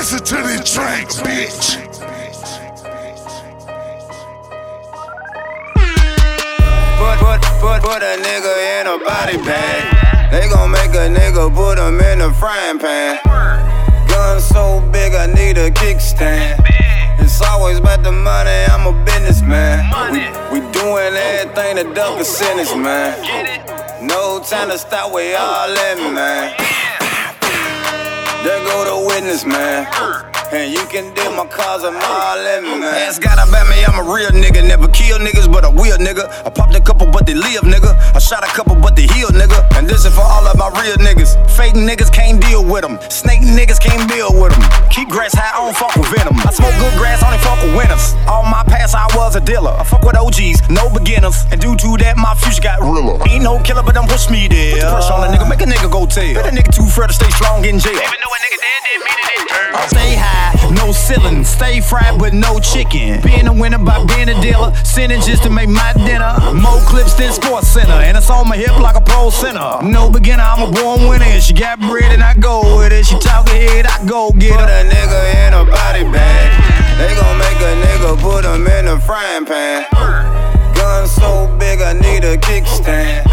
Listen to the tracks, bitch. Put, put, put, put a nigga in a body bag. They gon' make a nigga put him in a frying pan. Gun so big, I need a kickstand. It's always about the money, I'm a businessman. We, we doing everything to duck a sentence, man. No time to stop, we all in, man. There go the witness, man. And you can deal my cause, I'm all in, man. Ask God about me, I'm a real nigga. Never kill niggas, but a real nigga. I popped a couple, but they live, nigga. I shot a couple, real niggas. Fake niggas can't deal with them. Snake niggas can't deal with them. Keep grass high, I don't fuck with venom. I smoke good grass, only fuck with winners. All my past, I was a dealer. I fuck with OGs, no beginners. And due to that, my future got realer. Ain't no killer, but don't push me there. Put the pressure on a nigga, make a nigga go tell. Bet a nigga too fair to stay strong in jail. Stay high, no ceiling. Stay fried, but no chicken. Being a winner by being a dealer. Sinning just to make my dinner. More clips than Sports Center. And it's on my hip like a pro center. No beginner, I'm a born winner. And she got bread and I go with it. She talk ahead, I go get her. Put a nigga in a body bag. They gon' make a nigga put him in a frying pan. Gun so big, I need a kickstand.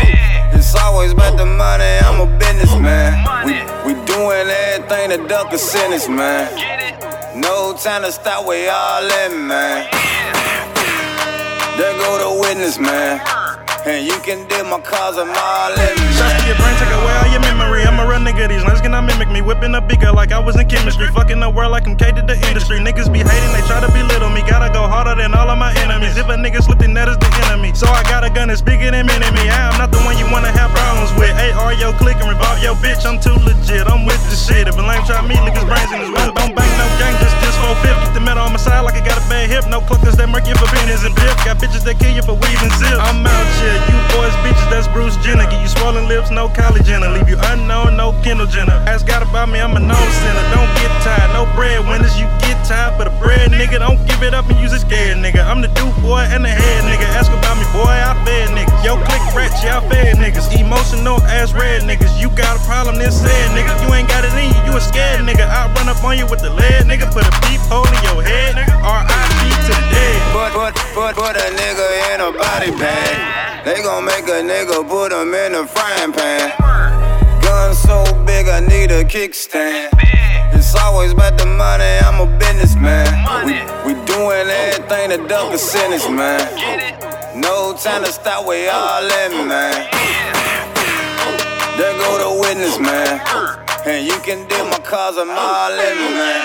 It's always about the money, I'm a businessman. We, we doing everything to duck a sentence, man. No time to stop, we all in, man. There go the witness, man. And you can deal my cause, I'm all in, to your brain, take away all your memory. I'm a real nigga, these niggas cannot mimic me. Whipping a bigger like I was in chemistry. Fucking the world like I'm K to the industry. Niggas be hating, they try to belittle me. Gotta go harder than all of my enemies. If a nigga slip, then that is the enemy. So I got a gun that's bigger than me. I am not the one you wanna have problems with. AR yo, click and revolve yo, bitch. I'm too legit. I'm with this shit. If a lame try me, his brains in his whip. No cluckers that murk you for pennies and dip. Got bitches that kill you for weaving zip. I'm out here, you boys, bitches, that's Bruce Jenner. Give you swollen lips, no Kylie Jenner. Leave you unknown, no Kendall Jenner. Ask God about me, I'm a known sinner. Don't get tired, no bread winners, you get tired. But a bread nigga, don't give it up and use a scared nigga. I'm the dude boy and the head nigga. Ask about me, boy, I fed niggas. Yo, click rats, yeah, I fed niggas. Emotional ass red niggas. You got a problem, then say it, nigga. You ain't got it in you, you a scared nigga. I run up on you with the lead, nigga. Put a beep hole put, put, a nigga in a body bag. They gon' make a nigga put him in a frying pan. Gun so big, I need a kickstand. It's always about the money, I'm a businessman. We, we doing everything to duck a sentence, man. No time to stop, we all in, man. There go the witness, man. And you can deal my cause, I'm all in, man.